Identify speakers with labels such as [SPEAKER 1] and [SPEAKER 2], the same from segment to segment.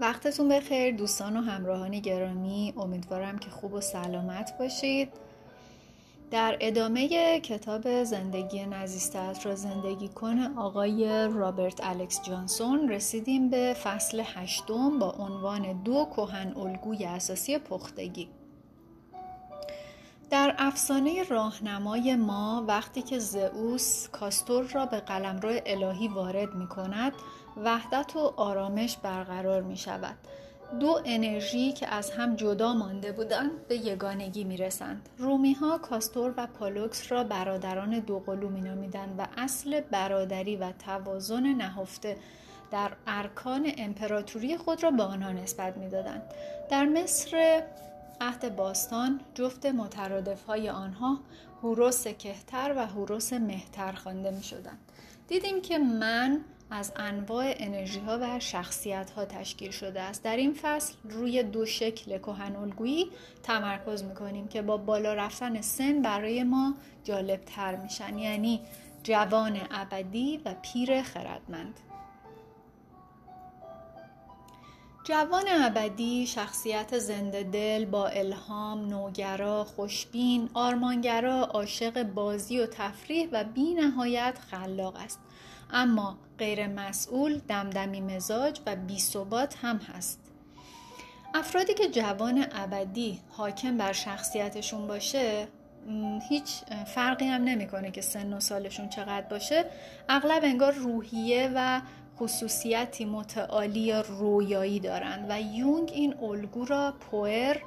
[SPEAKER 1] وقتتون بخیر دوستان و همراهان گرامی امیدوارم که خوب و سلامت باشید. در ادامه کتاب زندگی نزیستت را زندگی کن آقای رابرت الکس جانسون رسیدیم به فصل هشتم با عنوان دو کهن الگوی اساسی پختگی. در افسانه راهنمای ما وقتی که زئوس کاستور را به قلمرو الهی وارد می کند وحدت و آرامش برقرار می شود دو انرژی که از هم جدا مانده بودند به یگانگی می رسند. رومی ها کاستور و پالوکس را برادران دوقلو می نامیدند و اصل برادری و توازن نهفته در ارکان امپراتوری خود را به آنها نسبت می دادند. در مصر عهد باستان جفت مترادف های آنها هوروس کهتر و هوروس مهتر خوانده می شدند. دیدیم که من از انواع انرژی ها و شخصیت ها تشکیل شده است در این فصل روی دو شکل کهن الگویی تمرکز می‌کنیم که با بالا رفتن سن برای ما جالب تر میشن یعنی جوان ابدی و پیر خردمند جوان ابدی شخصیت زنده دل با الهام، نوگرا، خوشبین، آرمانگرا، عاشق بازی و تفریح و بی نهایت خلاق است. اما غیر مسئول، دمدمی مزاج و بی هم هست. افرادی که جوان ابدی حاکم بر شخصیتشون باشه هیچ فرقی هم نمی‌کنه که سن و سالشون چقدر باشه اغلب انگار روحیه و خصوصیتی متعالی رویایی دارند و یونگ این الگو را پوئر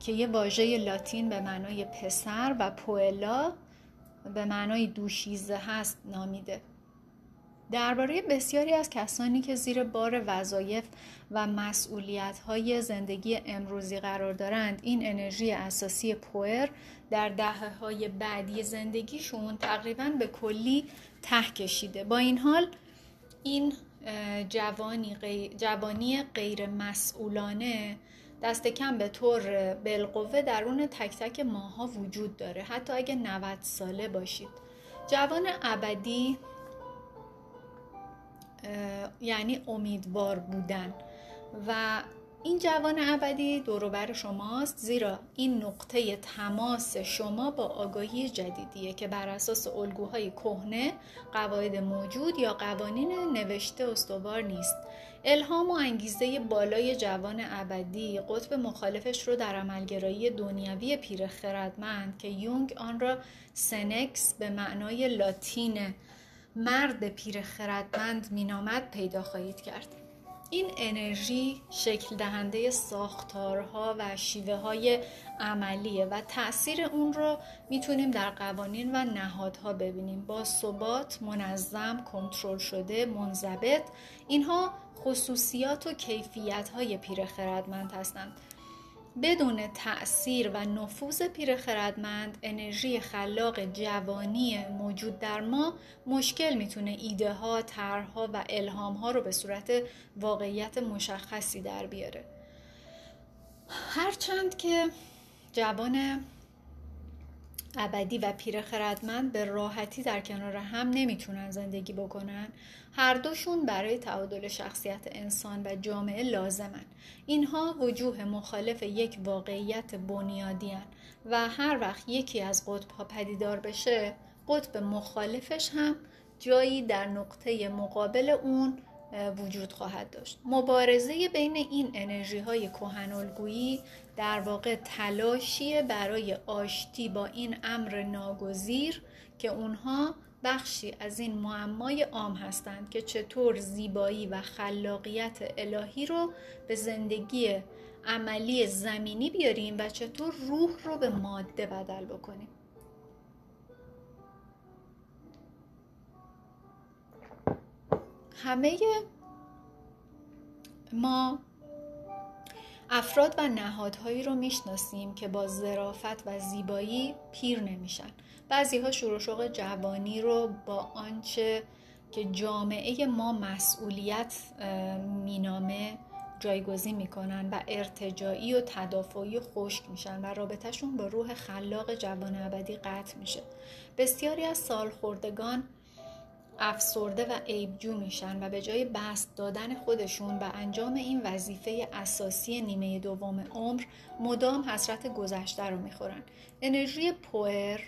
[SPEAKER 1] که یه واژه لاتین به معنای پسر و پوئلا به معنای دوشیزه هست نامیده درباره بسیاری از کسانی که زیر بار وظایف و مسئولیت های زندگی امروزی قرار دارند این انرژی اساسی پوئر در دهه های بعدی زندگیشون تقریبا به کلی ته کشیده. با این حال این جوانی جوانی غیر مسئولانه دست کم به طور بالقوه درون تک تک ماها وجود داره حتی اگه 90 ساله باشید. جوان ابدی یعنی امیدوار بودن. و این جوان ابدی دوروبر شماست زیرا این نقطه تماس شما با آگاهی جدیدیه که بر اساس الگوهای کهنه قواعد موجود یا قوانین نوشته استوار نیست. الهام و انگیزه بالای جوان ابدی قطب مخالفش رو در عملگرایی دنیوی پیر خردمند که یونگ آن را سنکس به معنای لاتین مرد پیر خردمند مینامد پیدا خواهید کرد. این انرژی شکل دهنده ساختارها و شیوه های عملیه و تاثیر اون رو می‌تونیم در قوانین و نهادها ببینیم. با ثبات منظم کنترل شده منضبط اینها خصوصیات و کیفیت های پیر خردمند هستند. بدون تأثیر و نفوذ پیر خردمند انرژی خلاق جوانی موجود در ما مشکل می‌تونه ایده ها، طرحها و الهام ها رو به صورت واقعیت مشخصی در بیاره. هرچند که جوان ابدی و پیر خردمند به راحتی در کنار هم نمی‌تونن زندگی بکنن. هر دوشون برای تعادل شخصیت انسان و جامعه لازمن. اینها وجوه مخالف یک واقعیت بنیادی و هر وقت یکی از قطبها پدیدار بشه قطب مخالفش هم جایی در نقطه مقابل اون وجود خواهد داشت. مبارزه بین این انرژی های الگویی در واقع تلاشی برای آشتی با این امر ناگزیر که اونها بخشی از این معمای عام هستند که چطور زیبایی و خلاقیت الهی رو به زندگی عملی زمینی بیاریم و چطور روح رو به ماده بدل بکنیم. همه ما افراد و نهادهایی رو می‌شناسیم که با ظرافت و زیبایی پیر نمیشن. بعضی ها شروع جوانی رو با آنچه که جامعه ما مسئولیت مینامه جایگزین می‌کنن و ارتجایی و تدافعی خشک میشن و رابطهشون با روح خلاق جوان ابدی قطع میشه. بسیاری از سالخوردگان افسرده و عیبجو میشن و به جای بست دادن خودشون به انجام این وظیفه اساسی نیمه دوم عمر مدام حسرت گذشته رو می‌خورن. انرژی پوئر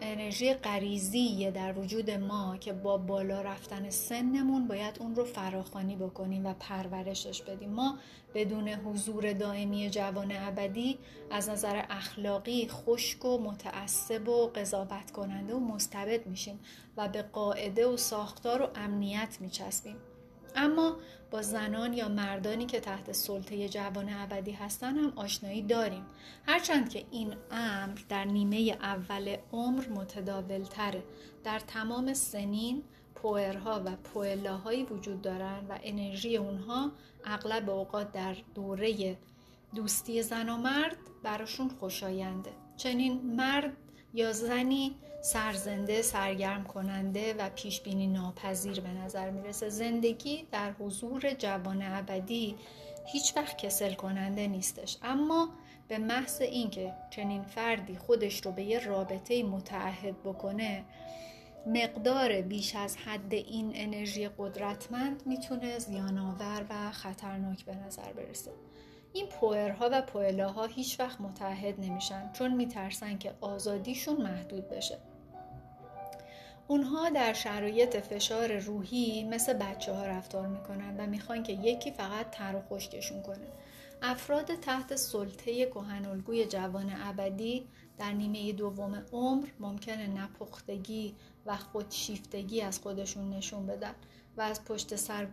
[SPEAKER 1] انرژی غریزی در وجود ما که با بالا رفتن سنمون باید اون رو فراخانی بکنیم و پرورشش بدیم. ما بدون حضور دائمی جوان ابدی از نظر اخلاقی خشک و متعصب و قضاوت کننده و مستبد میشیم و به قاعده و ساختار و امنیت میچسبیم. اما با زنان یا مردانی که تحت سلطه جوان ابدی هستن هم آشنایی داریم. هرچند که این امر در نیمه اول عمر متداول تره در تمام سنین پوئرها و پوئلاهایی وجود دارند و انرژی اونها اغلب اوقات در دوره دوستی زن و مرد براشون خوشاینده. چنین مرد یا زنی سرزنده سرگرم کننده و پیش بینی ناپذیر به نظر می‌رسه. زندگی در حضور جوان ابدی هیچ وقت کسل کننده نیستش. اما به محض اینکه چنین فردی خودش رو به یه رابطه متعهد بکنه مقدار بیش از حد این انرژی قدرتمند می‌تونه زیانآور و خطرناک به نظر برسه. این پوئرها و پوئلاها هیچ وقت متحد نمیشن چون میترسن که آزادیشون محدود بشه. اونها در شرایط فشار روحی مثل بچه ها رفتار می‌کنن و می‌خوان که یکی فقط تر و خشکشون کنه. افراد تحت سلطه کهنالگوی جوان ابدی در نیمه دوم عمر ممکنه نپختگی و خودشیفتگی از خودشون نشون بدن و از پشت سر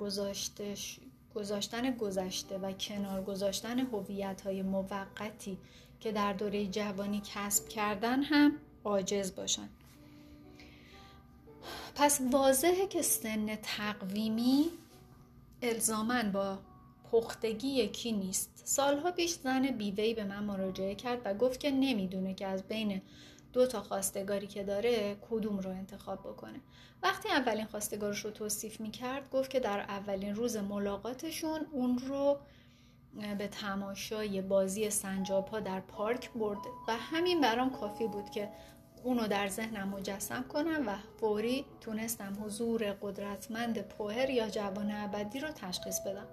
[SPEAKER 1] گذاشتن گذشته و کنار گذاشتن هویت های موقتی که در دوره جوانی کسب کردن هم عاجز باشن. پس واضحه که سن تقویمی الزامن با پختگی یکی نیست. سالها پیش زن بیوهی به من مراجعه کرد و گفت که نمی‌دونه که از بین دو تا خواستگاری که داره کدوم رو انتخاب بکنه. وقتی اولین خواستگارش رو توصیف می‌کرد گفت که در اولین روز ملاقاتشون اون رو به تماشای بازی سنجاب ها در پارک برده و همین برام کافی بود که اونو در ذهنم مجسم کنم و فوری تونستم حضور قدرتمند پوهر یا جوان ابدی رو تشخیص بدم.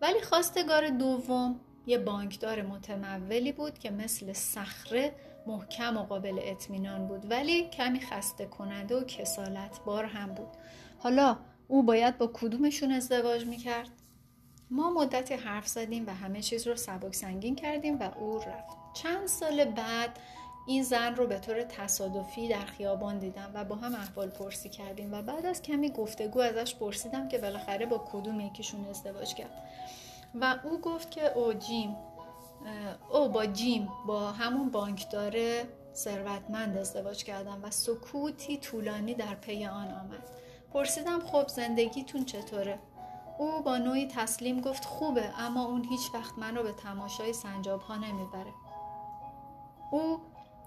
[SPEAKER 1] ولی خواستگار دوم یه بانکدار متمولی بود که مثل صخره محکم و قابل اطمینان بود ولی کمی خسته کننده و کسالت بار هم بود. حالا او باید با کدومشون ازدواج می‌کرد؟ ما مدتی حرف زدیم و همه چیز رو سبک سنگین کردیم و او رفت. چند سال بعد این زن رو به طور تصادفی در خیابان دیدم و با هم احوال پرسی کردیم و بعد از کمی گفتگو ازش پرسیدم که بالاخره با کدوم یکیشون ازدواج کرد. و او گفت که او جیم او با جیم با همون بانکدار ثروتمند ازدواج کردم و سکوتی طولانی در پی آن آمد. پرسیدم خب زندگیتون چطوره؟ او با نوعی تسلیم گفت خوبه اما اون هیچ وقت من رو به تماشای سنجاب ها نمی‌بره. او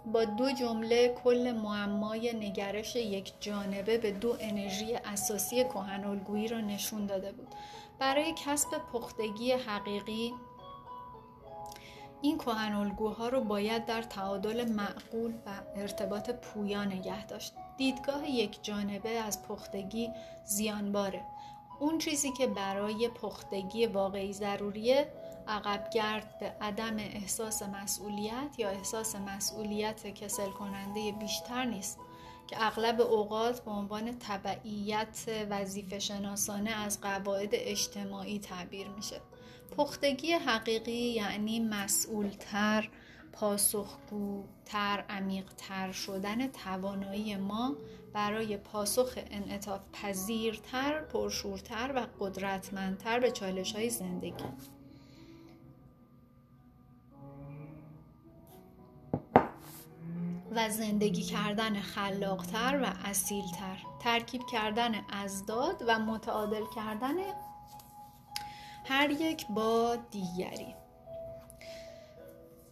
[SPEAKER 1] با دو جمله کل معمای نگرش یک جانبه به دو انرژی اساسی کهنالگویی را نشون داده بود. برای کسب پختگی حقیقی این کهنالگوها رو باید در تعادل معقول و ارتباط پویا نگه داشت. دیدگاه یک جانبه از پختگی زیانباره. اون چیزی که برای پختگی واقعی ضروریه عقبگرد به عدم احساس مسئولیت یا احساس مسئولیت کسل کننده بیشتر نیست که اغلب اوقات به عنوان تبعیت وظیفه شناسانه از قواعد اجتماعی تعبیر میشه. پختگی حقیقی یعنی مسئولتر پاسخگوتر عمیقتر شدن توانایی ما برای پاسخ انعطاف پذیرتر پرشورتر و قدرتمندتر به چالش های زندگی. و زندگی کردن خلاقتر و اصیلتر ترکیب کردن ازداد و متعادل کردن هر یک با دیگری.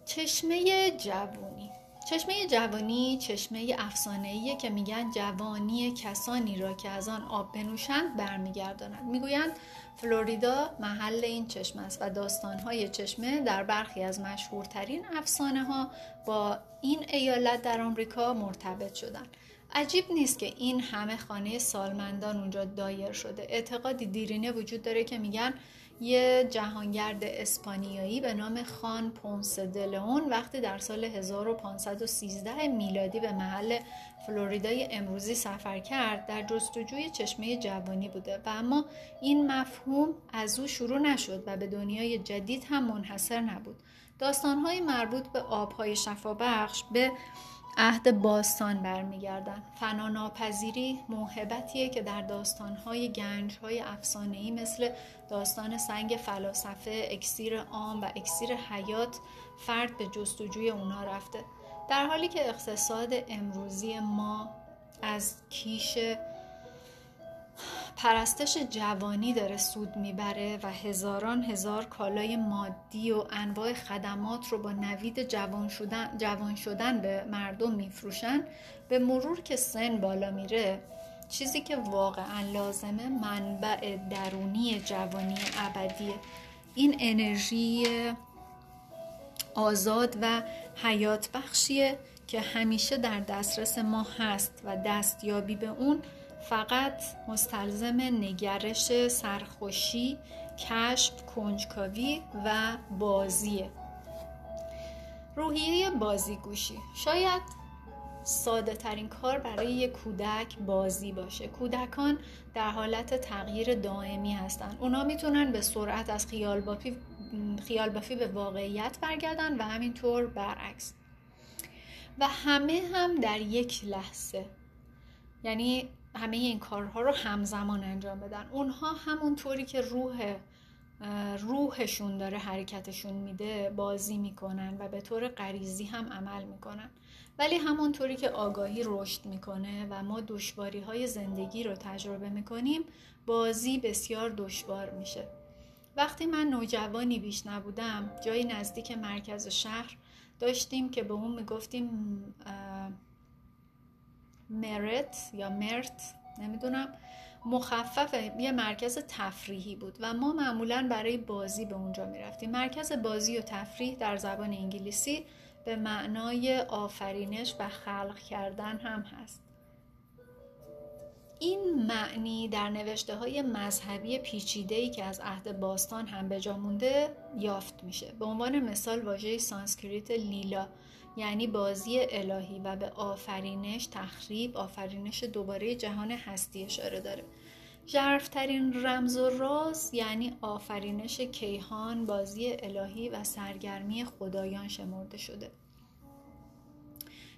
[SPEAKER 1] چشمه جوانی. چشمه جوانی چشمه افسانه‌ایه که میگن جوانی کسانی را که از آن آب بنوشند برمیگردانند می‌گویند فلوریدا محل این چشمه است و داستانهای چشمه در برخی از مشهورترین افسانه ها با این ایالت در آمریکا مرتبط شدند. عجیب نیست که این همه خانه سالمندان اونجا دایر شده. اعتقادی دیرینه وجود داره که میگن یه جهانگرد اسپانیایی به نام خان پونس دلون وقتی در سال 1513 میلادی به محل فلوریدای امروزی سفر کرد در جستجوی چشمه جوانی بوده و اما این مفهوم از او شروع نشد و به دنیای جدید هم منحصر نبود. داستانهای مربوط به آبهای شفابخش به عهد باستان برمیگردن. فناناپذیری موهبتیه که در داستانهای گنجهای افسانه‌ای مثل داستان سنگ فلاسفه اکسیر عام و اکسیر حیات فرد به جستجوی اونا رفته. در حالی که اقتصاد امروزی ما از کیش پرستش جوانی داره سود می‌بره و هزاران هزار کالای مادی و انواع خدمات رو با نوید جوان شدن, جوان شدن به مردم میفروشن. به مرور که سن بالا میره چیزی که واقعا لازمه منبع درونی جوانی ابدیه. این انرژی آزاد و حیات بخشیه که همیشه در دسترس ما هست و دستیابی به اون فقط مستلزم نگرش سرخوشی کشف کنجکاوی و بازیه. روحیه بازیگوشی. شاید ساده ترین کار برای یک کودک بازی باشه. کودکان در حالت تغییر دائمی هستند اونا می‌تونن به سرعت از خیال بافی, خیال بافی به واقعیت برگردن و همینطور برعکس. و همه هم در یک لحظه. یعنی همه این کارها رو همزمان انجام بدن. اونها همونطوری که روح روحشون داره حرکتشون میده بازی می‌کنن و به طور غریزی هم عمل می‌کنن. ولی همونطوری که آگاهی رشد می‌کنه و ما دشواری های زندگی رو تجربه می‌کنیم بازی بسیار دشوار میشه. وقتی من نوجوانی بیش نبودم جایی نزدیک مرکز شهر داشتیم که به اون می‌گفتیم مرت یا مرت نمی‌دونم مخفف یه مرکز تفریحی بود و ما معمولا برای بازی به اونجا می‌رفتیم. مرکز بازی و تفریح در زبان انگلیسی به معنای آفرینش و خلق کردن هم هست. این معنی در نوشته های مذهبی پیچیده که از عهد باستان هم به جا مونده یافت میشه. به عنوان مثال واژه سانسکریت لیلا. یعنی بازی الهی و به آفرینش تخریب آفرینش دوباره جهان هستی اشاره داره. ژرفترین رمز و راز یعنی آفرینش کیهان بازی الهی و سرگرمی خدایان شمرده شده.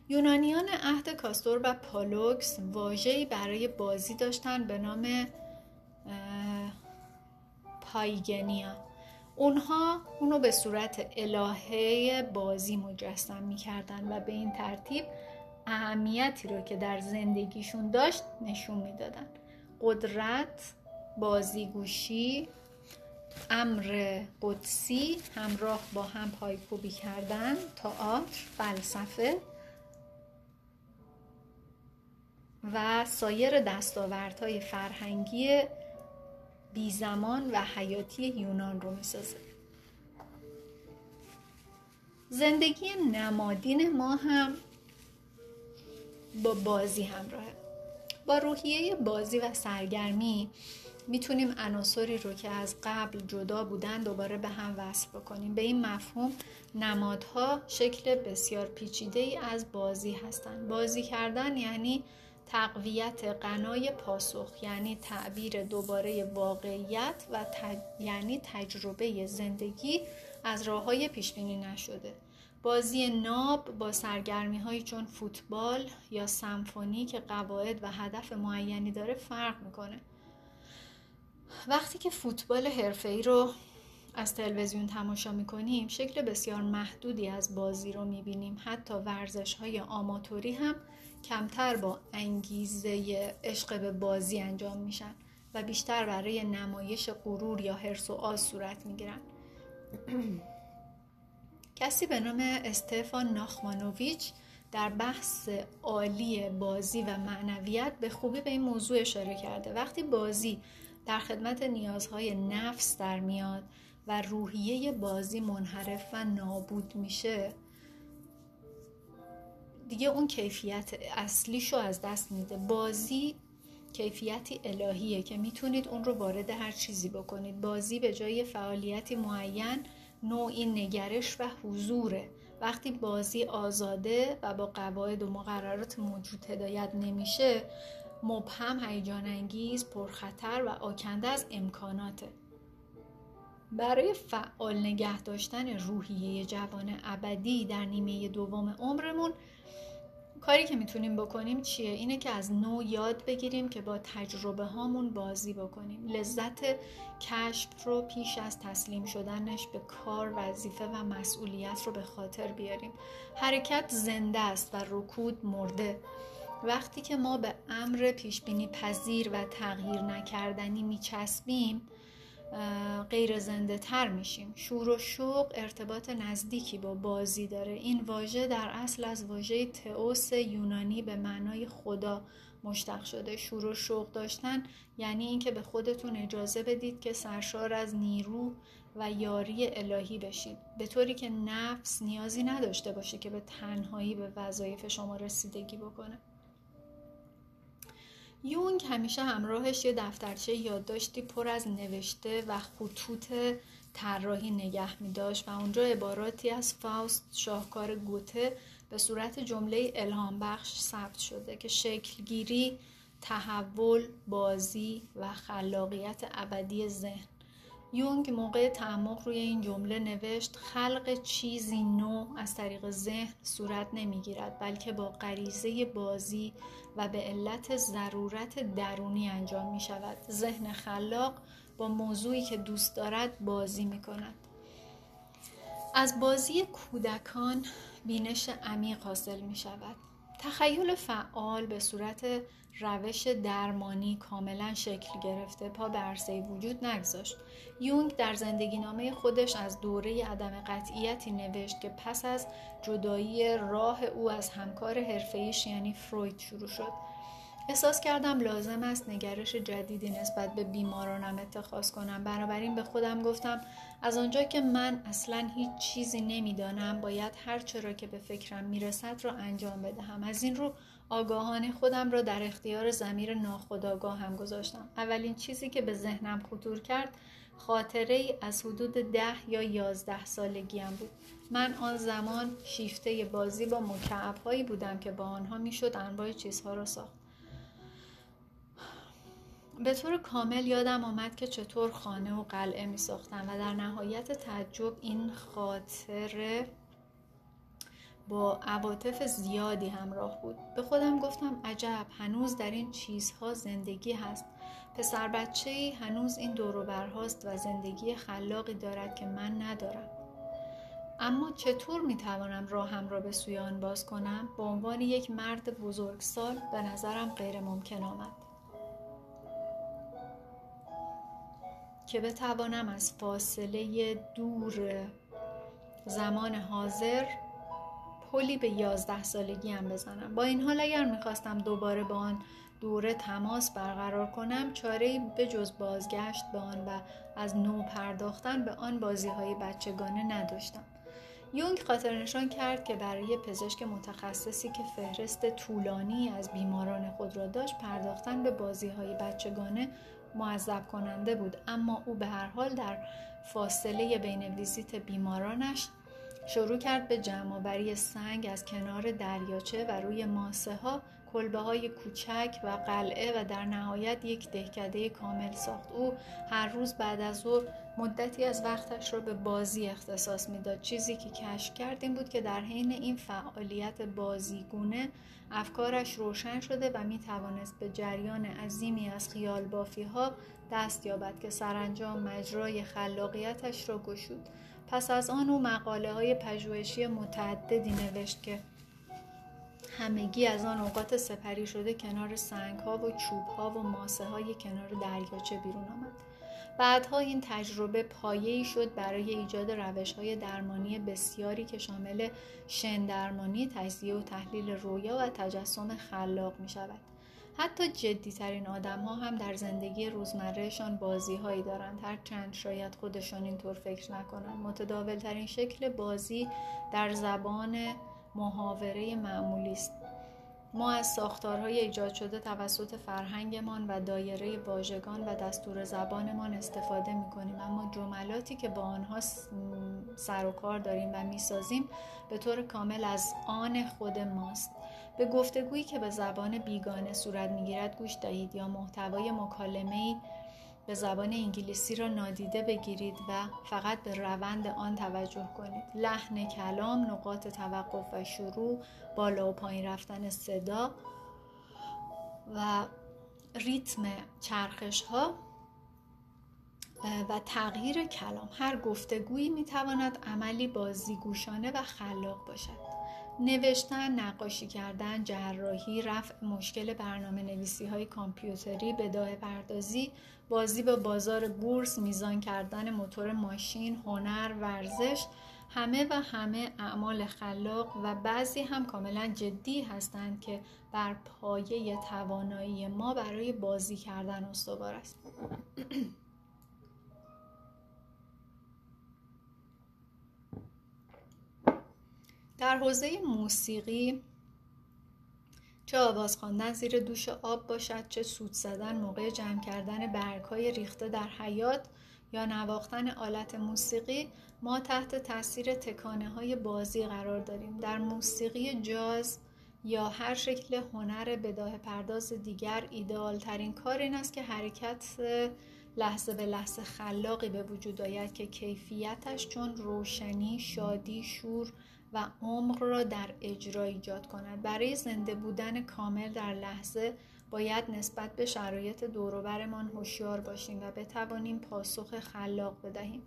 [SPEAKER 1] یونانیان عهد کاستور و پالوکس واژه‌ای برای بازی داشتن به نام پایگنیا. اونها اونو به صورت الهه بازی مجسم می‌کردن و به این ترتیب اهمیتی رو که در زندگیشون داشت نشون می‌دادن. قدرت بازیگوشی امر قدسی همراه با هم پایکوبی کردن تئاتر فلسفه و سایر دستاوردهای فرهنگی بی زمان و حیاتی یونان رو می‌سازه. زندگی نمادین ما هم با بازی همراهه. با روحیه بازی و سرگرمی می‌تونیم عناصری رو که از قبل جدا بودن دوباره به هم وصل بکنیم. به این مفهوم نمادها شکل بسیار پیچیده ای از بازی هستند بازی کردن یعنی تقویت قنای پاسخ یعنی تعبیر دوباره واقعیت و یعنی تجربه زندگی از راه های پیشبینی نشده. بازی ناب با سرگرمی های چون فوتبال یا سمفونی که قواعد و هدف معینی داره فرق می‌کنه. وقتی که فوتبال حرفه‌ای رو از تلویزیون تماشا می‌کنیم شکل بسیار محدودی از بازی رو می‌بینیم. حتی ورزش های آماتوری هم کمتر با انگیزه عشق به بازی انجام میشن و بیشتر برای نمایش غرور یا حرس و آز صورت می‌گیرن. کسی به نام استفان ناخمانوویچ در بحث عالی بازی و معنویت به خوبی به این موضوع اشاره کرده. وقتی بازی در خدمت نیازهای نفس در میاد و روحیه بازی منحرف و نابود میشه. دیگه اون کیفیت اصلیشو از دست میده. بازی کیفیتی الهیه که می‌تونید اون رو وارد هر چیزی بکنید. بازی به جای فعالیتی معین نوعی نگرش و حضوره. وقتی بازی آزاده و با قواعد و مقررات موجود هدایت نمیشه مبهم هیجان انگیز پرخطر و آکنده از امکاناته. برای فعال نگه داشتن روحیه جوان ابدی در نیمه دوم عمرمون کاری که می‌تونیم بکنیم چیه؟ اینه که از نو یاد بگیریم که با تجربه هامون بازی بکنیم. لذت کشف رو پیش از تسلیم شدنش به کار وظیفه و مسئولیت رو به خاطر بیاریم. حرکت زنده است و رکود مرده. وقتی که ما به امر پیشبینی پذیر و تغییر نکردنی میچسبیم غیر زنده تر میشیم. شور و شوق ارتباط نزدیکی با بازی داره. این واژه در اصل از واژه تئوس یونانی به معنای خدا مشتق شده. شور و شوق داشتن یعنی اینکه به خودتون اجازه بدید که سرشار از نیرو و یاری الهی بشید. به طوری که نفس نیازی نداشته باشه که به تنهایی به وظایف شما رسیدگی بکنه. یونگ همیشه همراهش یه دفترچه یادداشتی پر از نوشته و خطوط طراحی نگه می داشت و اونجا عباراتی از فاوست شاهکار گوته به صورت جمله الهام بخش ثبت شده که شکلگیری، تحول، بازی و خلاقیت ابدی ذهن. یونگ موقع تعمق روی این جمله نوشت خلق چیزی نو از طریق ذهن صورت نمی‌گیرد بلکه با غریزه بازی و به علت ضرورت درونی انجام می شود ذهن خلاق با موضوعی که دوست دارد بازی می کند از بازی کودکان بینش عمیق حاصل می شود تخیل فعال به صورت روش درمانی کاملا شکل گرفته پا به وجود نگذاشت. یونگ در زندگی نامه خودش از دوره عدم قطعیتی نوشت که پس از جدایی راه او از همکار حرفه‌ایش یعنی فروید شروع شد. احساس کردم لازم است نگرش جدیدی نسبت به بیمارانم اتخاذ کنم. بنابراین به خودم گفتم از آنجا که من اصلا هیچ چیزی نمی‌دانم باید هر چرا که به فکرم می‌رسد را انجام بدهم. از این رو آگاهانه خودم را در اختیار زمیر ناخداگاه هم گذاشتم. اولین چیزی که به ذهنم خطور کرد خاطره ای از حدود ده یا یازده سالگیم بود. من آن زمان شیفته بازی با مکعب هایی بودم که با آنها می‌شد انواع چیزها را ساخت. به طور کامل یادم آمد که چطور خانه و قلعه می ساختم و در نهایت تعجب این خاطره با عواطف زیادی همراه بود. به خودم گفتم عجب هنوز در این چیزها زندگی هست. پسر بچه ای هنوز این دوروبرهاست و زندگی خلاقی دارد که من ندارم. اما چطور می توانم راهم را به سوی آن باز کنم؟ به عنوان یک مرد بزرگسال به نظرم غیر ممکن آمد. که بتوانم از فاصله دور زمان حاضر پلی به یازده سالگی هم بزنم. با این حال اگر می‌خواستم دوباره با آن دوره تماس برقرار کنم چاره به جز بازگشت به آن و از نو پرداختن به آن بازی های بچگانه نداشتم. یونگ خاطر نشان کرد که برای پزشک متخصصی که فهرست طولانی از بیماران خود را داشت پرداختن به بازی های بچگانه معذب کننده بود. اما او به هر حال در فاصله بین ویزیت بیمارانش شروع کرد به جمعآوری سنگ از کنار دریاچه و روی ماسه ها کلبه های کوچک و قلعه و در نهایت یک دهکده کامل ساخت. او هر روز بعد از ظهر مدتی از وقتش را به بازی اختصاص می‌داد. چیزی که کشف کرد این بود که در حین این فعالیت بازیگونه افکارش روشن شده و می توانست به جریان عظیمی از خیال بافی ها دست یابد که سرانجام مجرای خلاقیتش را گشود. پس از آن او مقاله های پژوهشی متعددی نوشت که همگی از آن اوقات سپری شده کنار سنگ ها و چوب ها و ماسه های کنار دریاچه بیرون آمد. بعدها این تجربه پایه‌ای شد برای ایجاد روش های درمانی بسیاری که شامل شن درمانی، تجزیه و تحلیل رویا و تجسم خلاق می شود. حتی جدیترین آدم ها هم در زندگی روزمرهشان بازی هایی دارند هرچند شاید خودشان اینطور فکر نکنند. متداول ترین شکل بازی در زبان محاوره معمولی است. ما از ساختارهای ایجاد شده توسط فرهنگمان و دایره واژگان و دستور زبانمان استفاده می کنیم اما جملاتی که با آنها سر و کار داریم و می‌سازیم به طور کامل از آن خود ماست. به گفتگویی که به زبان بیگانه صورت می‌گیرد گوش دهید یا محتوای مکالمه به زبان انگلیسی را نادیده بگیرید و فقط به روند آن توجه کنید. لحن کلام نقاط توقف و شروع بالا و پایین رفتن صدا و ریتم چرخش ها و تغییر کلام. هر گفتگویی می‌تواند عملی بازیگوشانه و خلاق باشد. نوشتن، نقاشی کردن، جراحی، رفع مشکل برنامه نویسی های کامپیوتری، بداه پردازی، بازی با بازار بورس، میزان کردن موتور ماشین، هنر، ورزش، همه و همه اعمال خلاق و بعضی هم کاملا جدی هستند که بر پایه توانایی ما برای بازی کردن استوار است. در حوزه موسیقی چه آواز خواندن زیر دوش آب باشد چه سود زدن موقع جمع کردن برگهای ریخته در حیات یا نواختن آلت موسیقی ما تحت تاثیر تکانه های بازی قرار داریم. در موسیقی جاز یا هر شکل هنر بداه پرداز دیگر ایدئال ترین کار این است که حرکت لحظه به لحظه خلاقی به وجود آید که کیفیتش چون روشنی، شادی، شور و عمق را در اجرا ایجاد کند. برای زنده بودن کامل در لحظه باید نسبت به شرایط دوروبرمان هوشیار باشیم و بتوانیم پاسخ خلاق بدهیم.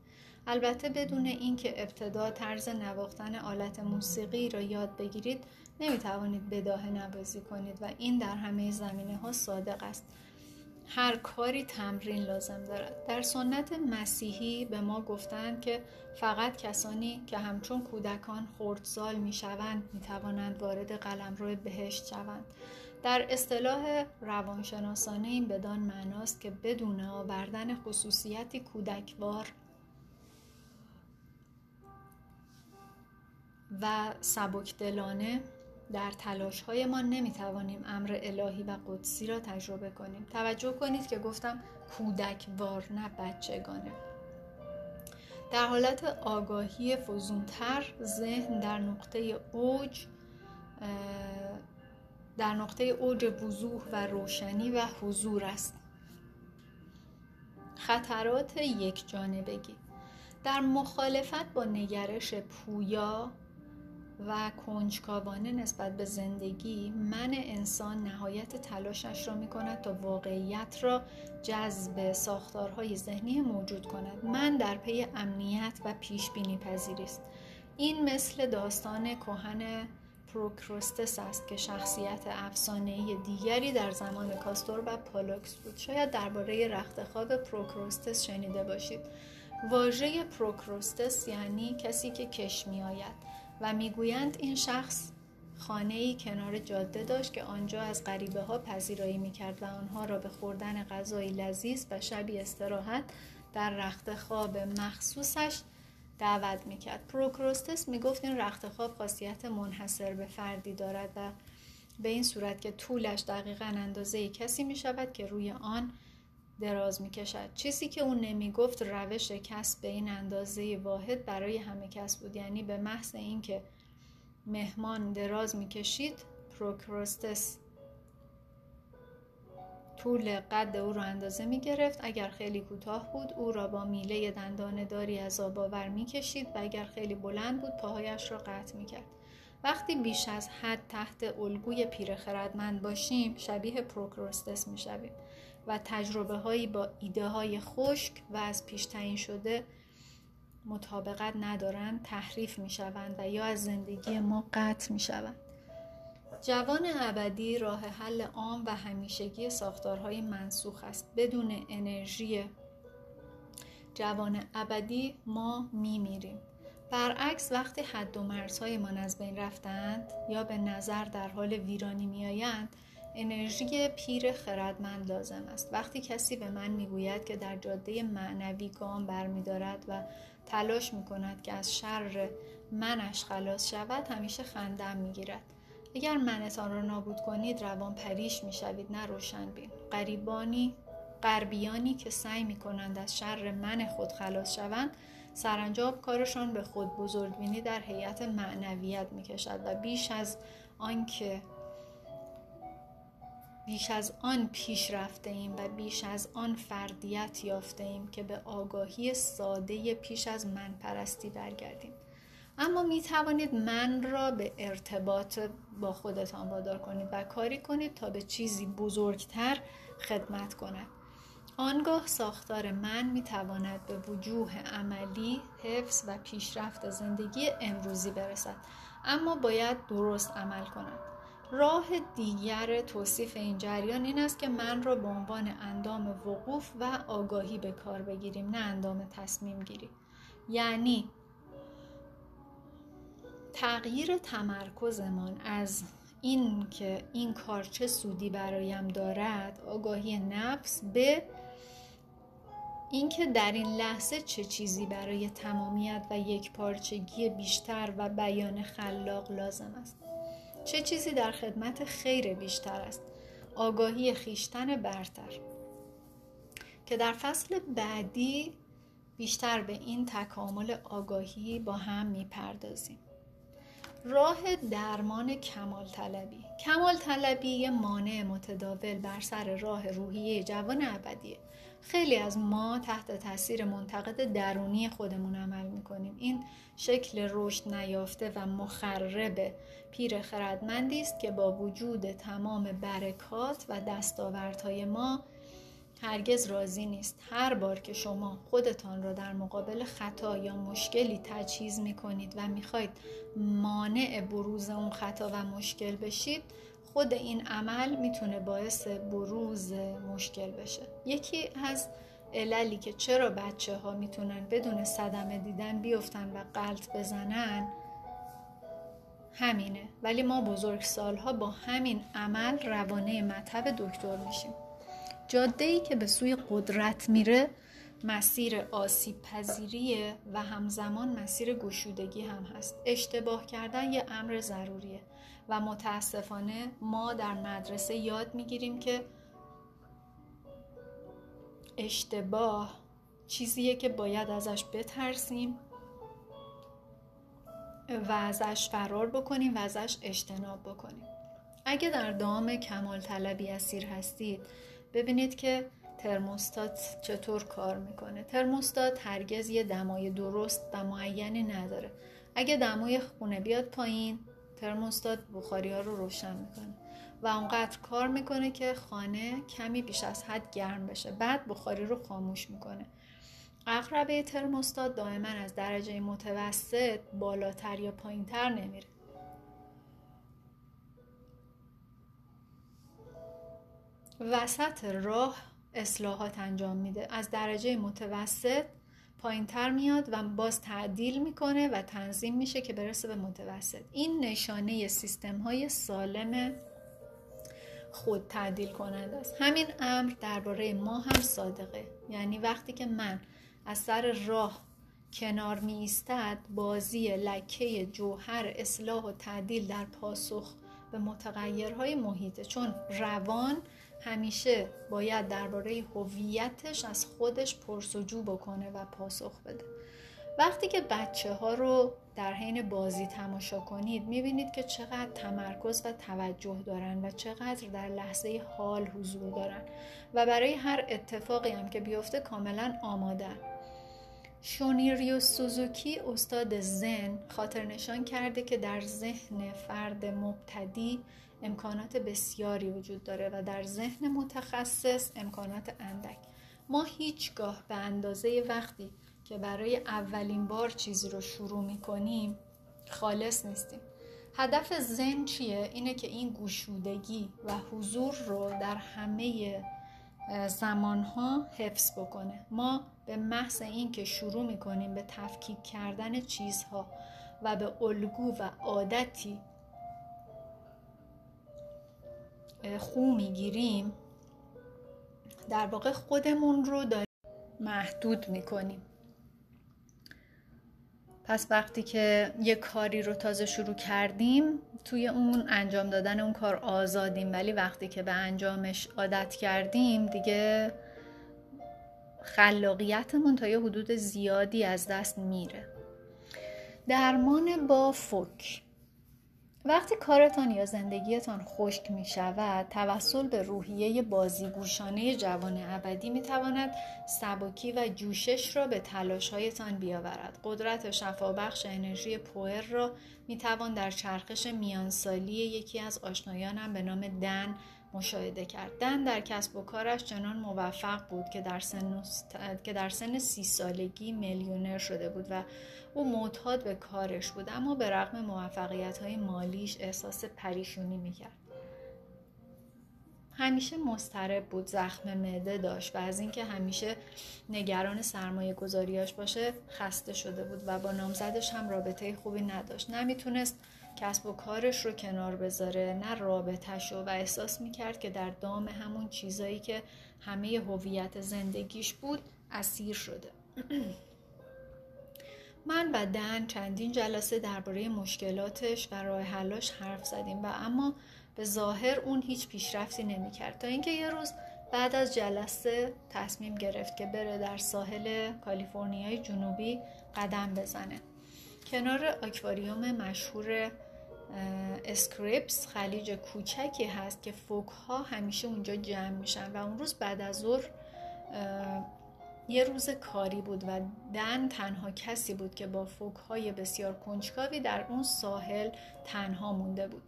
[SPEAKER 1] البته بدون اینکه ابتدا طرز نواختن آلت موسیقی را یاد بگیرید نمی‌توانید بداهه نوازی کنید و این در همه زمینه ها صادق است. هر کاری تمرین لازم دارد. در سنت مسیحی به ما گفتند که فقط کسانی که همچون کودکان خردسال می شوند می توانند وارد قلمرو بهشت شوند. در اصطلاح روانشناسانه این بدان معناست که بدون آوردن خصوصیتی کودکوار و سبکدلانه در تلاش های ما نمی توانیم امر الهی و قدسی را تجربه کنیم. توجه کنید که گفتم کودکوار نه بچگانه. در حالت آگاهی فزونتر ذهن در نقطه اوج در نقطه اوج وضوح و روشنی و حضور است. خطرات یک جانبگی. در مخالفت با نگرش پویا و کنجکاوانه نسبت به زندگی من انسان نهایت تلاشش را می کند تا واقعیت را جذب ساختارهای ذهنی موجود کند. من در پی امنیت و پیش بینی پذیری است این مثل داستان کهن پروکروستس است که شخصیت افسانه‌ای دیگری در زمان کاستور و پالوکس بود. شاید درباره رختخواب پروکروستس شنیده باشید. واژه پروکروستس یعنی کسی که کش می آید و می‌گویند این شخص خانه ای کنار جاده داشت که آنجا از غریبه ها پذیرایی می‌کرد و آنها را به خوردن غذای لذیذ و شبی استراحت در رخت خواب مخصوصش دعوت می‌کرد. پروکروستس می‌گفت این رخت خواب خاصیت منحصر به فردی دارد و به این صورت که طولش دقیقا اندازه کسی می شود که روی آن دراز می کشد چیزی که اون نمی گفت روش کسب به این اندازه واحد برای همه کس بود. یعنی به محض اینکه مهمان دراز می کشید پروکروستس طول قد او را اندازه می گرفت اگر خیلی کوتاه بود او را با میله دندان داری از آور می کشید و اگر خیلی بلند بود پاهایش را قطع می کرد وقتی بیش از حد تحت الگوی پیر خردمند باشیم شبیه پروکروستس می شویم و تجربه هایی با ایده های خشک و از پیش تعیین شده مطابقت ندارند تحریف می شوند و یا از زندگی ما قطع می شوند. جوان ابدی راه حل عام و همیشگی ساختارهای منسوخ است بدون انرژی جوان ابدی ما می میریم برعکس وقتی حد و مرزهایمان از بین رفتند یا به نظر در حال ویرانی می آیند انرژی پیر خردمند لازم است. وقتی کسی به من می‌گوید که در جاده معنوی گام برمیدارد و تلاش می‌کند که از شر منش خلاص شود همیشه خندم می‌گیرد. اگر منتان را نابود کنید روان پریش می‌شوید. نه روشنبین قریبانی غربیانی که سعی می کنند از شر من خود خلاص شوند سرانجام کارشان به خود بزرگبینی در هیئت معنویت می کشد و بیش از آنکه بیش از آن پیش رفته ایم و بیش از آن فردیت یافته ایم که به آگاهی ساده پیش از من پرستی برگردیم. اما می توانید من را به ارتباط با خودتان وادار کنید و کاری کنید تا به چیزی بزرگتر خدمت کند. آنگاه ساختار من می تواند به وجوه عملی، حفظ و پیشرفت زندگی امروزی برسد. اما باید درست عمل کند. راه دیگر توصیف این جریان این است که من را به عنوان اندام وقوف و آگاهی به کار بگیریم نه اندام تصمیم گیری. یعنی تغییر تمرکزمان از این که این کار چه سودی برایم دارد آگاهی نفس به اینکه در این لحظه چه چیزی برای تمامیت و یک پارچگی بیشتر و بیان خلاق لازم است. چه چیزی در خدمت خیر بیشتر است؟ آگاهی خیشتن برتر. که در فصل بعدی بیشتر به این تکامل آگاهی با هم می‌پردازیم. راه درمان کمال طلبی. کمال طلبی یه مانع متداول بر سر راه روحیه جوان ابدیه. خیلی از ما تحت تاثیر منتقد درونی خودمون عمل می‌کنیم. این شکل رشد نیافته و مخرب پیر خردمندی است که با وجود تمام برکات و دستاوردهای ما هرگز راضی نیست. هر بار که شما خودتان را در مقابل خطا یا مشکلی تجهیز می کنید و می‌خواهید مانع بروز اون خطا و مشکل بشید خود این عمل می‌تونه باعث بروز مشکل بشه. یکی از عللی که چرا بچه ها می‌تونن بدون صدمه دیدن بیفتن و قلط بزنن همینه. ولی ما بزرگ سالها با همین عمل روانه مطب دکتر میشیم. جاده ای که به سوی قدرت میره مسیر آسیب پذیریه و همزمان مسیر گشودگی هم هست. اشتباه کردن یه امر ضروریه. و متاسفانه ما در مدرسه یاد می‌گیریم که اشتباه چیزیه که باید ازش بترسیم و ازش فرار بکنیم و ازش اجتناب بکنیم. اگه در دام کمال طلبی اسیر هستید ببینید که ترموستات چطور کار می‌کنه. ترموستات هرگز یه دمای درست و معینی نداره. اگه دمای خونه بیاد پایین ترموستات بخاری ها رو روشن می‌کنه و اونقدر کار می‌کنه که خانه کمی بیش از حد گرم بشه. بعد بخاری رو خاموش می‌کنه. اقربه ترموستات دائما از درجه متوسط بالاتر یا پایینتر نمیره. وسط راه اصلاحات انجام میده. از درجه متوسط پایین تر میاد و باز تعدیل می‌کنه و تنظیم میشه که برسه به متوسط. این نشانه سیستم های سالم خود تعدیل کننده است. همین امر درباره ما هم صادقه. یعنی وقتی که من از سر راه کنار می ایستد بازی لکه جوهر اصلاح و تعدیل در پاسخ به متغیرهای محیطه. چون روان همیشه باید درباره هویتش از خودش پرسجو بکنه و پاسخ بده. وقتی که بچه ها رو در حین بازی تماشا کنید می‌بینید که چقدر تمرکز و توجه دارن و چقدر در لحظه حال حضور دارن و برای هر اتفاقی هم که بیفته کاملا آمادن شونیریو سوزوکی استاد زن خاطر نشان کرده که در ذهن فرد مبتدی امکانات بسیاری وجود داره و در ذهن متخصص امکانات اندک. ما هیچگاه به اندازه وقتی که برای اولین بار چیزی رو شروع می کنیم خالص نیستیم. هدف زن چیه؟ اینه که این گوشودگی و حضور رو در همه زمانها حفظ بکنه. ما به محض اینکه شروع می‌کنیم به تفکیک کردن چیزها و به الگو و عادتی خو می‌گیریم در واقع خودمون رو داریم محدود می‌کنیم. پس وقتی که یه کاری رو تازه شروع کردیم توی اون انجام دادن اون کار آزادیم. ولی وقتی که به انجامش عادت کردیم دیگه خلاقیتمون تا یه حدود زیادی از دست میره. درمان با فک وقتی کارتان یا زندگیتان خشک می شود توسل به روحیه بازیگوشانه جوان ابدی می تواند سبکی و جوشش را به تلاشهایتان بیاورد. قدرت شفابخش انرژی پوئر را می توان در چرخش میانسالی یکی از آشنایانم به نام دن مشاهده کرد دن در کسب و کارش چنان موفق بود که در سن, که در سن سی سالگی میلیونر شده بود و او معتاد به کارش بود. اما به رغم موفقیت های مالیش احساس پریشونی می‌کرد. همیشه مسترب بود زخم معده داشت و از اینکه همیشه نگران سرمایه گذاریاش باشه خسته شده بود و با نامزدش هم رابطه خوبی نداشت. نمی‌تونست کسب و کارش رو کنار بذاره نه رابطهش و احساس می‌کرد که در دام همون چیزایی که همه هویت زندگیش بود اسیر شده. من و دن چندین جلسه درباره مشکلاتش و راه حلاش حرف زدیم و اما به ظاهر اون هیچ پیشرفتی نمی‌کرد. تا اینکه یه روز بعد از جلسه تصمیم گرفت که بره در ساحل کالیفرنیای جنوبی قدم بزنه. کنار آکواریوم مشهور اسکریپس خلیج کوچکی هست که فوک ها همیشه اونجا جمع میشن و اون روز بعد از ظهر یه روز کاری بود و دن تنها کسی بود که با فوک های بسیار کنجکاوی در اون ساحل تنها مونده بود.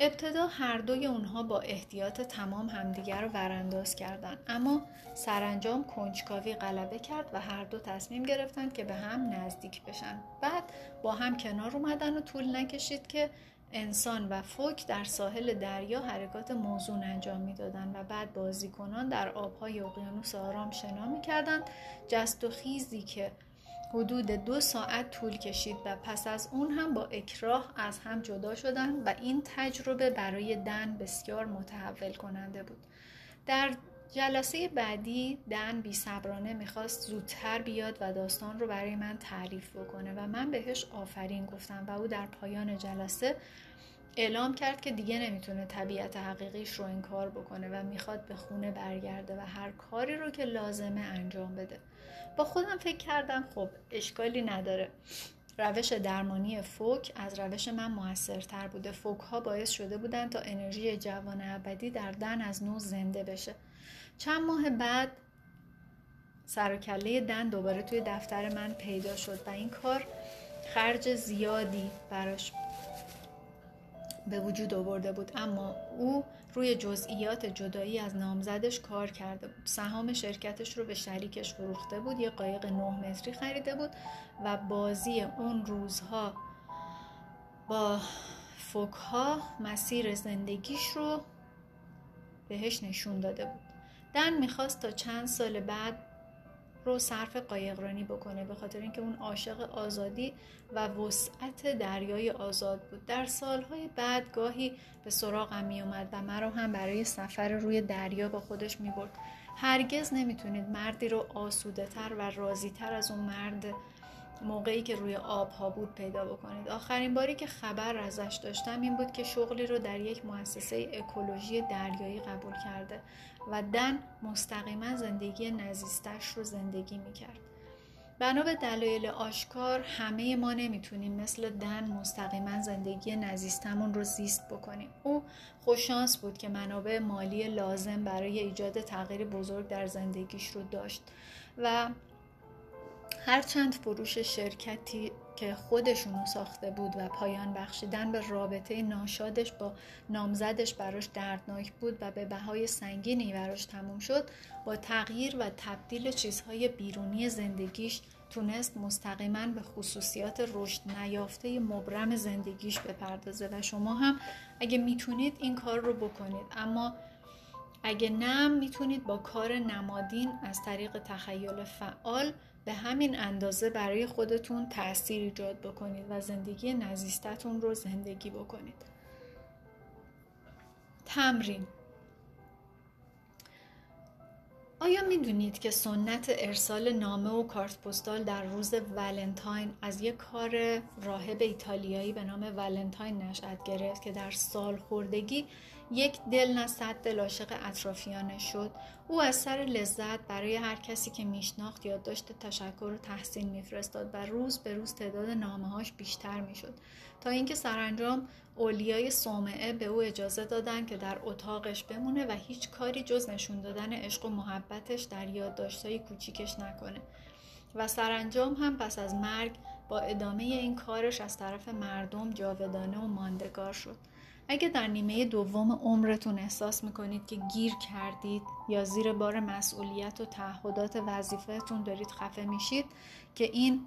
[SPEAKER 1] ابتدا هر دوی اونها با احتیاط تمام همدیگر رو ورانداز کردند اما سرانجام کنجکاوی غلبه کرد و هر دو تصمیم گرفتند که به هم نزدیک بشن. بعد با هم کنار اومدن و طول نکشید که انسان و فوک در ساحل دریا حرکات موزون انجام می‌دادند و بعد بازیکنان در آبهای اقیانوس آرام شنا می‌کردند. جست و خیزی که حدود دو ساعت طول کشید و پس از اون هم با اکراه از هم جدا شدند و این تجربه برای دن بسیار متحول کننده بود. در جلسه بعدی دن بی صبرانه می‌خواست زودتر بیاد و داستان رو برای من تعریف بکنه و من بهش آفرین گفتم و او در پایان جلسه اعلام کرد که دیگه نمی‌تونه طبیعت حقیقیش رو انکار بکنه و می‌خواد به خونه برگرده و هر کاری رو که لازمه انجام بده. با خودم فکر کردم خب اشکالی نداره. روش درمانی فوک از روش من موثرتر بوده. فوک ها باعث شده بودن تا انرژی جوان ابدی در دن از نو زنده بشه. چند ماه بعد سر دن دوباره توی دفتر من پیدا شد و این کار خرج زیادی براش به وجود آورده بود. اما او روی جزئیات جدایی از نامزدش کار کرده بود. سهام شرکتش رو به شریکش فروخته بود. یه قایق نه متری خریده بود و بازی اون روزها با فوکها مسیر زندگیش رو بهش نشون داده بود. دن می‌خواست تا چند سال بعد رو صرف قایقرانی بکنه به خاطر اینکه اون عاشق آزادی و وسعت دریای آزاد بود. در سالهای بعد گاهی به سراغم می اومد و مرا هم برای سفر روی دریا با خودش می برد هرگز نمی‌تونید مردی رو آسوده تر و راضی تر از اون مرد موقعی که روی آب ها بود پیدا بکنید. آخرین باری که خبر ازش داشتم این بود که شغلی رو در یک مؤسسه اکولوژی دریایی قبول کرده. و دن مستقیما زندگی نزیستش رو زندگی می‌کرد. بنا به دلایل آشکار همه ما نمی‌تونیم مثل دن مستقیما زندگی نزیستمون رو زیست بکنیم. او خوششانس بود که منابع مالی لازم برای ایجاد تغییر بزرگ در زندگیش رو داشت و هرچند فروش شرکتی که خودشونو ساخته بود و پایان بخشیدن به رابطه ناشادش با نامزدش براش دردناک بود و به بهای سنگینی براش تموم شد با تغییر و تبدیل چیزهای بیرونی زندگیش تونست مستقیما به خصوصیات رشد نیافته مبرم زندگیش بپردازه و شما هم اگه می‌تونید این کار رو بکنید. اما اگه نه می‌تونید با کار نمادین از طریق تخیل فعال به همین اندازه برای خودتون تاثیر ایجاد بکنید و زندگی نزیستتون رو زندگی بکنید. تمرین. آیا می‌دونید که سنت ارسال نامه و کارت پستال در روز ولنتاین از یک کار راهب ایتالیایی به نام ولنتاین نشأت گرفت که در سال خوردگی یک دل نه صد دل عاشق اطرافیانش شد. او از سر لذت برای هر کسی که میشناخت یادداشت تشکر و تحسین میفرستاد و روز به روز تعداد نامههاش بیشتر می‌شد. تا اینکه سرانجام اولیای صومعه به او اجازه دادن که در اتاقش بمونه و هیچ کاری جز نشون دادن عشق و محبتش در یادداشتهای کوچیکش نکنه. و سرانجام هم پس از مرگ با ادامه این کارش از طرف مردم جاودانه و ماندگار شد. اگه در نیمه دوم عمرتون احساس می‌کنید که گیر کردید یا زیر بار مسئولیت و تعهدات وظیفهتون دارید خفه میشید که این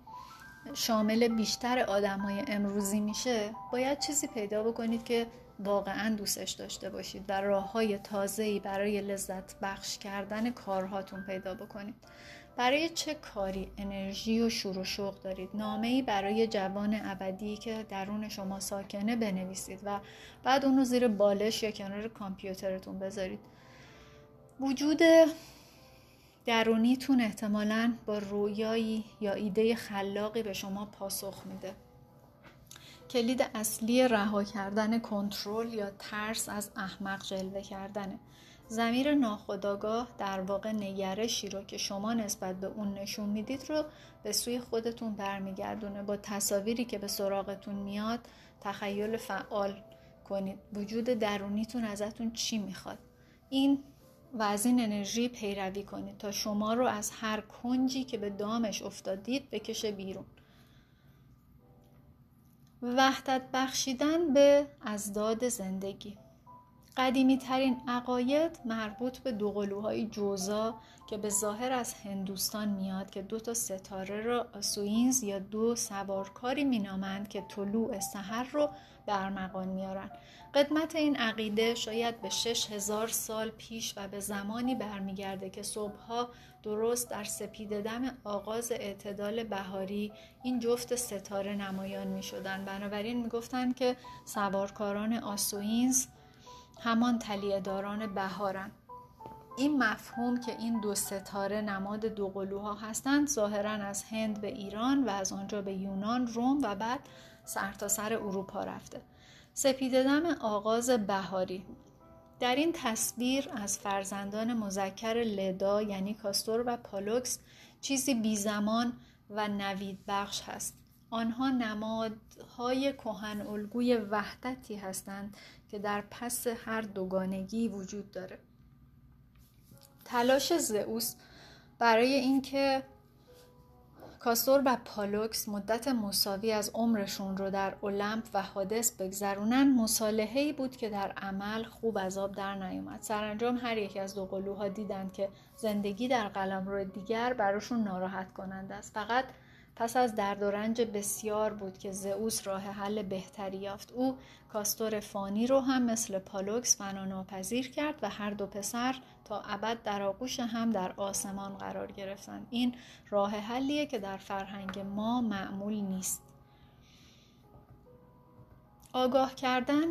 [SPEAKER 1] شامل بیشتر آدم های امروزی میشه باید چیزی پیدا بکنید که واقعا دوستش داشته باشید و راه های برای لذت بخش کردن کارهاتون پیدا بکنید. برای چه کاری انرژی و شور و شوق دارید؟ نامه ای برای جوان ابدی که درون شما ساکنه بنویسید و بعد اونو زیر بالش یا کنار کامپیوترتون بذارید. وجود درونیتون احتمالا با رویایی یا ایده خلاقی به شما پاسخ میده. کلید اصلی رها کردن کنترل یا ترس از احمق جلوه کردنه. زمیر ناخداگاه در واقع نگرشی رو که شما نسبت به اون نشون می‌دید رو به سوی خودتون برمیگردونه. با تصاویری که به سراغتون میاد تخیل فعال کنید. وجود درونیتون ازتون چی می‌خواد؟ این و از این انرژی پیروی کنید تا شما رو از هر کنجی که به دامش افتادید بکشه بیرون. وحدت بخشیدن به ازداد زندگی. قدیمی ترین عقاید مربوط به دوقلوهای جوزا که به ظاهر از هندوستان میاد که دو تا ستاره را آسوینز یا دو سوارکاری مینامند که طلوع سحر رو به ارمغان میارن قدمت این عقیده شاید به شش هزار سال پیش و به زمانی برمیگرده که صبحها درست در سپید دم آغاز اعتدال بهاری این جفت ستاره نمایان می شدن. بنابراین می گفتن که سوارکاران آسوینز همان تلیهداران بهارن این مفهوم که این دو ستاره نماد دو قلوها هستند ظاهرا از هند به ایران و از آنجا به یونان روم و بعد سرتاسر سر اروپا رفته. سپیددم آغاز بهاری. در این تصویر از فرزندان مذکر لدا یعنی کاستور و پالوکس چیزی بی زمان و نوید بخش هست. آنها نمادهای کهن الگوی وحدتی هستند که در پس هر دوگانگی وجود داره. تلاش زئوس برای اینکه کاستور و پالوکس مدت مساوی از عمرشون رو در المپ و هادس بگذرونن مصالحه بود که در عمل خوب از آب در نیومد. سرانجام هر یکی از دو قلوها دیدند که زندگی در قلمرو دیگر براشون ناراحت کننده است. فقط پس از درد و رنج بسیار بود که زئوس راه حل بهتری یافت. او کاستور فانی رو هم مثل پالوکس فنا ناپذیر کرد و هر دو پسر تا ابد در آغوش هم در آسمان قرار گرفتند این راه حلیه که در فرهنگ ما معمول نیست. آگاه کردن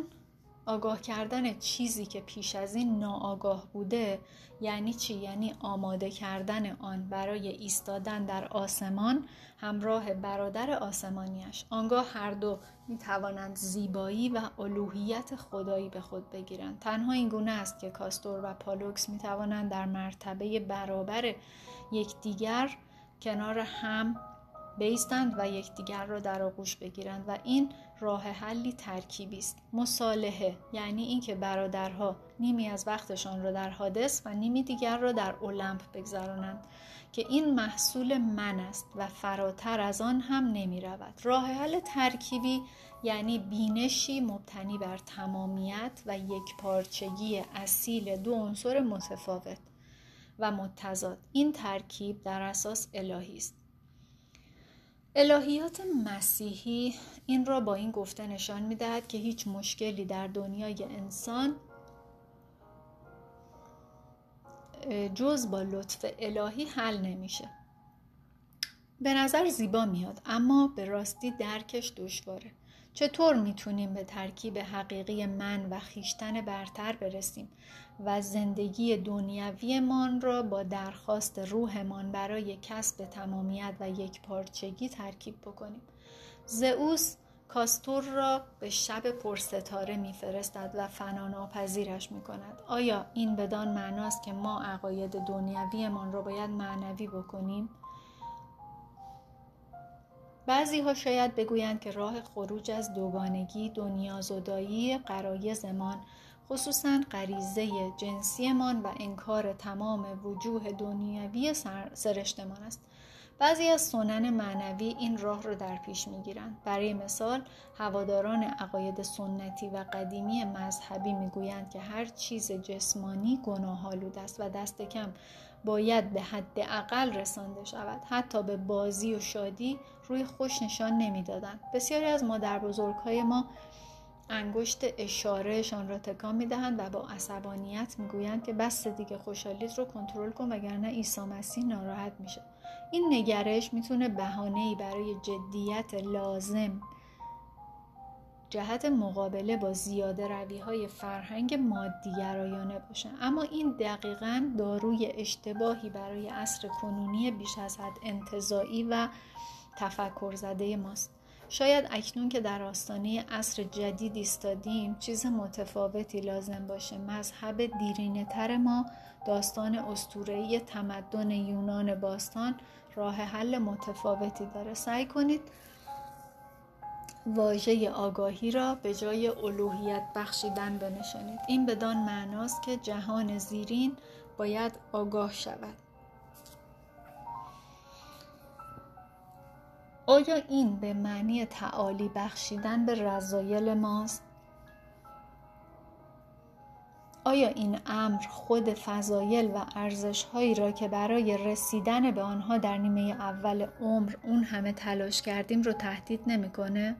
[SPEAKER 1] آگاه کردن چیزی که پیش از این ناآگاه بوده یعنی چی؟ یعنی آماده کردن آن برای ایستادن در آسمان همراه برادر آسمانیش آنگاه هر دو می توانند زیبایی و الوهیت خدایی به خود بگیرند تنها این گونه است که کاستور و پالوکس می توانند در مرتبه برابر یکدیگر کنار هم بیستند و یکدیگر را در آغوش بگیرند و این راه حلی ترکیبی است. مصالحه یعنی اینکه برادرها نیمی از وقتشان را در حادث و نیمی دیگر را در المپ بگذرانند که این محصول من است و فراتر از آن هم نمی رود. راه حل ترکیبی یعنی بینشی مبتنی بر تمامیت و یک پارچگی اصیل دو عنصر متفاوت و متضاد. این ترکیب در اساس الهی است. الهیات مسیحی این را با این گفته نشان می دهد که هیچ مشکلی در دنیای انسان جز با لطف الهی حل نمیشه. به نظر زیبا میاد اما به راستی درکش دشواره. چطور می‌تونیم به ترکیب حقیقی من و خیشتن برتر برسیم و زندگی دنیویمان را با درخواست روحمان برای کسب تمامیت و یک پارچگی ترکیب بکنیم زئوس کاستور را به شب پرستاره میفرستد و فنا ناپذیرش می کند. آیا این بدان معناست که ما عقاید دنیویمان را باید معنوی بکنیم؟ بعضی ها شاید بگویند که راه خروج از دوگانگی دنیا زدایی قرایزمان خصوصا غریزه جنسیمان و انکار تمام وجوه دنیوی سرشتمان است. بعضی از سنن معنوی این راه را در پیش می‌گیرند. برای مثال هواداران عقاید سنتی و قدیمی مذهبی می‌گویند که هر چیز جسمانی گناهالود است و دست کم باید به حد اقل رسانده شود. حتی به بازی و شادی روی خوش نشان نمی‌دادند بسیاری از مادر بزرگهای ما انگشت اشارهشان را تکان می‌دهند و با عصبانیت می‌گویند که بس دیگه خوشحالیت رو کنترل کن وگرنه عیسی مسیح ناراحت میشه. این نگرش می‌تونه بهانه‌ای برای جدیت لازم جهت مقابله با زیاده روی های فرهنگ مادیگرایانه باشه. اما این دقیقا داروی اشتباهی برای عصر کنونی بیش از حد انتظایی و تفکر زده ماست. شاید اکنون که در آستانه عصر جدید ایستادیم چیز متفاوتی لازم باشه. مذهب دیرینه تر ما داستان استورهی تمدن یونان باستان راه حل متفاوتی داره. سعی کنید واژه آگاهی را به جای الوهیت بخشیدن بنشانید. این بدان معناست که جهان زیرین باید آگاه شود. آیا این به معنی تعالی بخشیدن به رضایل ماست؟ آیا این امر خود فضایل و ارزش هایی را که برای رسیدن به آنها در نیمه اول عمر اون همه تلاش کردیم رو تهدید نمی‌کنه؟